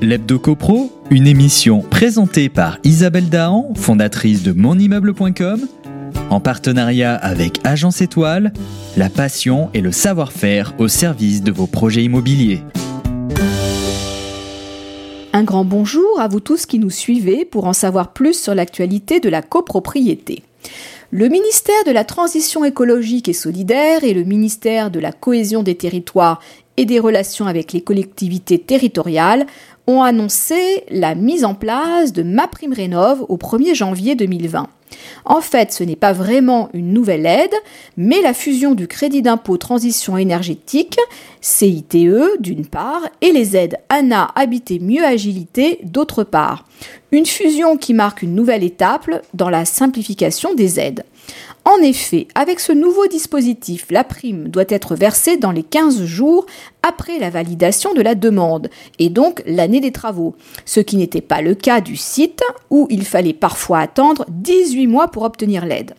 L'Hebdo CoPro, une émission présentée par Isabelle Dahan, fondatrice de monimmeuble.com, en partenariat avec Agence Étoile, la passion et le savoir-faire au service de vos projets immobiliers. Un grand bonjour à vous tous qui nous suivez pour en savoir plus sur l'actualité de la copropriété. Le ministère de la Transition écologique et solidaire et le ministère de la Cohésion des territoires et des relations avec les collectivités territoriales ont annoncé la mise en place de MaPrimeRénov au 1er janvier 2020. En fait, ce n'est pas vraiment une nouvelle aide, mais la fusion du crédit d'impôt transition énergétique, CITE d'une part, et les aides ANA Habiter Mieux Agilité d'autre part. Une fusion qui marque une nouvelle étape dans la simplification des aides. En effet, avec ce nouveau dispositif, la prime doit être versée dans les 15 jours après la validation de la demande, et donc l'année des travaux, ce qui n'était pas le cas du site où il fallait parfois attendre 18 mois pour obtenir l'aide.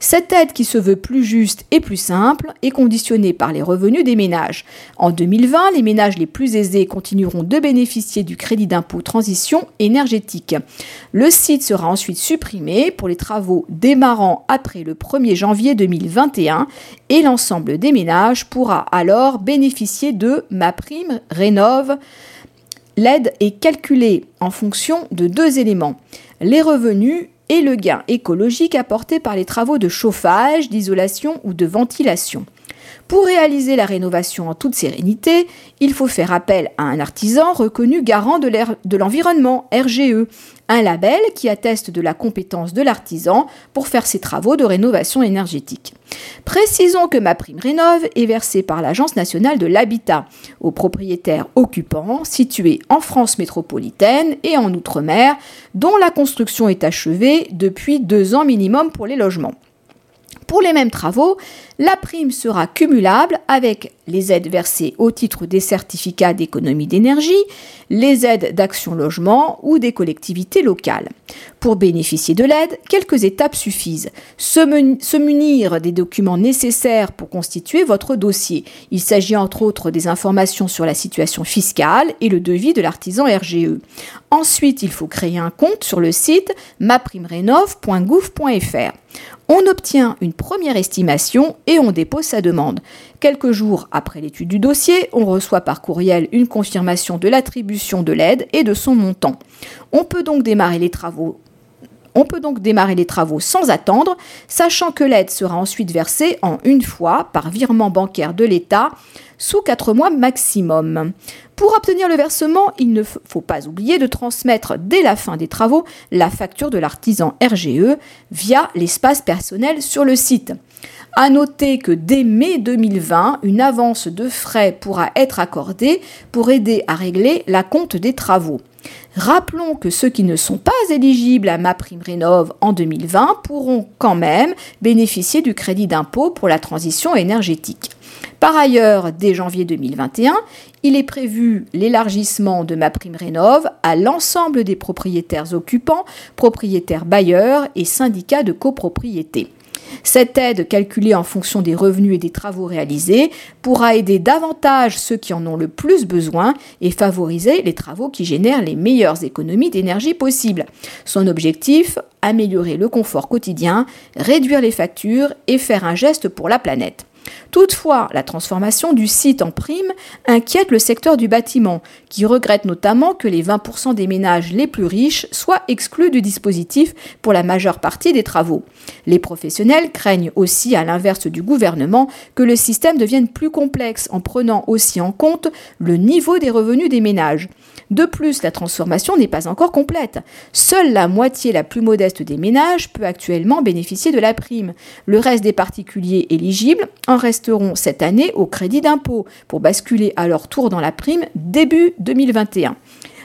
Cette aide qui se veut plus juste et plus simple est conditionnée par les revenus des ménages. En 2020, les ménages les plus aisés continueront de bénéficier du crédit d'impôt transition énergétique. Le site sera ensuite supprimé pour les travaux démarrant après le 1er janvier 2021 et l'ensemble des ménages pourra alors bénéficier de ma prime rénove. L'aide est calculée en fonction de deux éléments les revenus et le gain écologique apporté par les travaux de chauffage, d'isolation ou de ventilation. Pour réaliser la rénovation en toute sérénité, il faut faire appel à un artisan reconnu garant de l'environnement, RGE, un label qui atteste de la compétence de l'artisan pour faire ses travaux de rénovation énergétique. Précisons que ma prime rénove est versée par l'Agence nationale de l'habitat aux propriétaires occupants situés en France métropolitaine et en Outre-mer, dont la construction est achevée depuis deux ans minimum pour les logements. Pour les mêmes travaux, la prime sera cumulable avec les aides versées au titre des certificats d'économie d'énergie, les aides d'action logement ou des collectivités locales. Pour bénéficier de l'aide, quelques étapes suffisent. Se, munir des documents nécessaires pour constituer votre dossier. Il s'agit entre autres des informations sur la situation fiscale et le devis de l'artisan RGE. Ensuite, il faut créer un compte sur le site maprimerenov.gouv.fr. On obtient une première estimation et on dépose sa demande. Quelques jours après l'étude du dossier, on reçoit par courriel une confirmation de l'attribution de l'aide et de son montant. On peut donc démarrer les travaux on peut donc démarrer les travaux sans attendre, sachant que l'aide sera ensuite versée en une fois par virement bancaire de l'État sous 4 mois maximum. Pour obtenir le versement, il ne faut pas oublier de transmettre dès la fin des travaux la facture de l'artisan RGE via l'espace personnel sur le site. À noter que dès mai 2020, une avance de frais pourra être accordée pour aider à régler la compte des travaux. Rappelons que ceux qui ne sont pas éligibles à ma prime rénov en 2020 pourront quand même bénéficier du crédit d'impôt pour la transition énergétique. Par ailleurs, dès janvier 2021, il est prévu l'élargissement de ma prime rénov à l'ensemble des propriétaires occupants, propriétaires bailleurs et syndicats de copropriété. Cette aide, calculée en fonction des revenus et des travaux réalisés, pourra aider davantage ceux qui en ont le plus besoin et favoriser les travaux qui génèrent les meilleures économies d'énergie possibles. Son objectif, améliorer le confort quotidien, réduire les factures et faire un geste pour la planète. Toutefois, la transformation du site en prime inquiète le secteur du bâtiment, qui regrette notamment que les 20% des ménages les plus riches soient exclus du dispositif pour la majeure partie des travaux. Les professionnels craignent aussi, à l'inverse du gouvernement, que le système devienne plus complexe en prenant aussi en compte le niveau des revenus des ménages. De plus, la transformation n'est pas encore complète. Seule la moitié la plus modeste des ménages peut actuellement bénéficier de la prime. Le reste des particuliers éligibles en resteront cette année au crédit d'impôt pour basculer à leur tour dans la prime début 2021.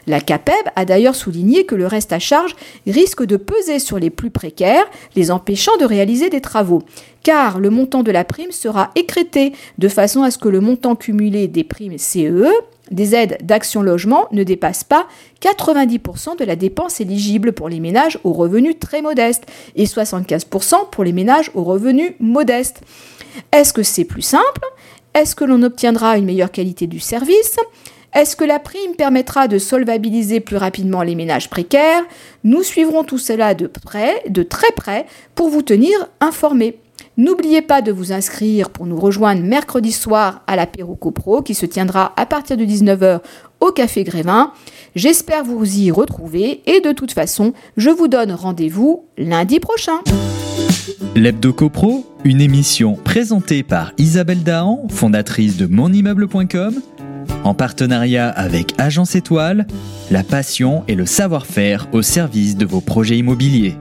La CAPEB a d'ailleurs souligné que le reste à charge risque de peser sur les plus précaires, les empêchant de réaliser des travaux, car le montant de la prime sera écrété de façon à ce que le montant cumulé des primes CE des aides d'action logement ne dépasse pas 90% de la dépense éligible pour les ménages aux revenus très modestes et 75% pour les ménages aux revenus modestes. Est-ce que c'est plus simple? Est-ce que l'on obtiendra une meilleure qualité du service? Est-ce que la prime permettra de solvabiliser plus rapidement les ménages précaires? Nous suivrons tout cela de près, de très près, pour vous tenir informés. N'oubliez pas de vous inscrire pour nous rejoindre mercredi soir à l'apéro CoPro qui se tiendra à partir de 19h au Café Grévin. J'espère vous y retrouver et de toute façon, je vous donne rendez-vous lundi prochain. L'Hebdo CoPro, une émission présentée par Isabelle Dahan, fondatrice de monimmeuble.com, en partenariat avec Agence Étoile, la passion et le savoir-faire au service de vos projets immobiliers.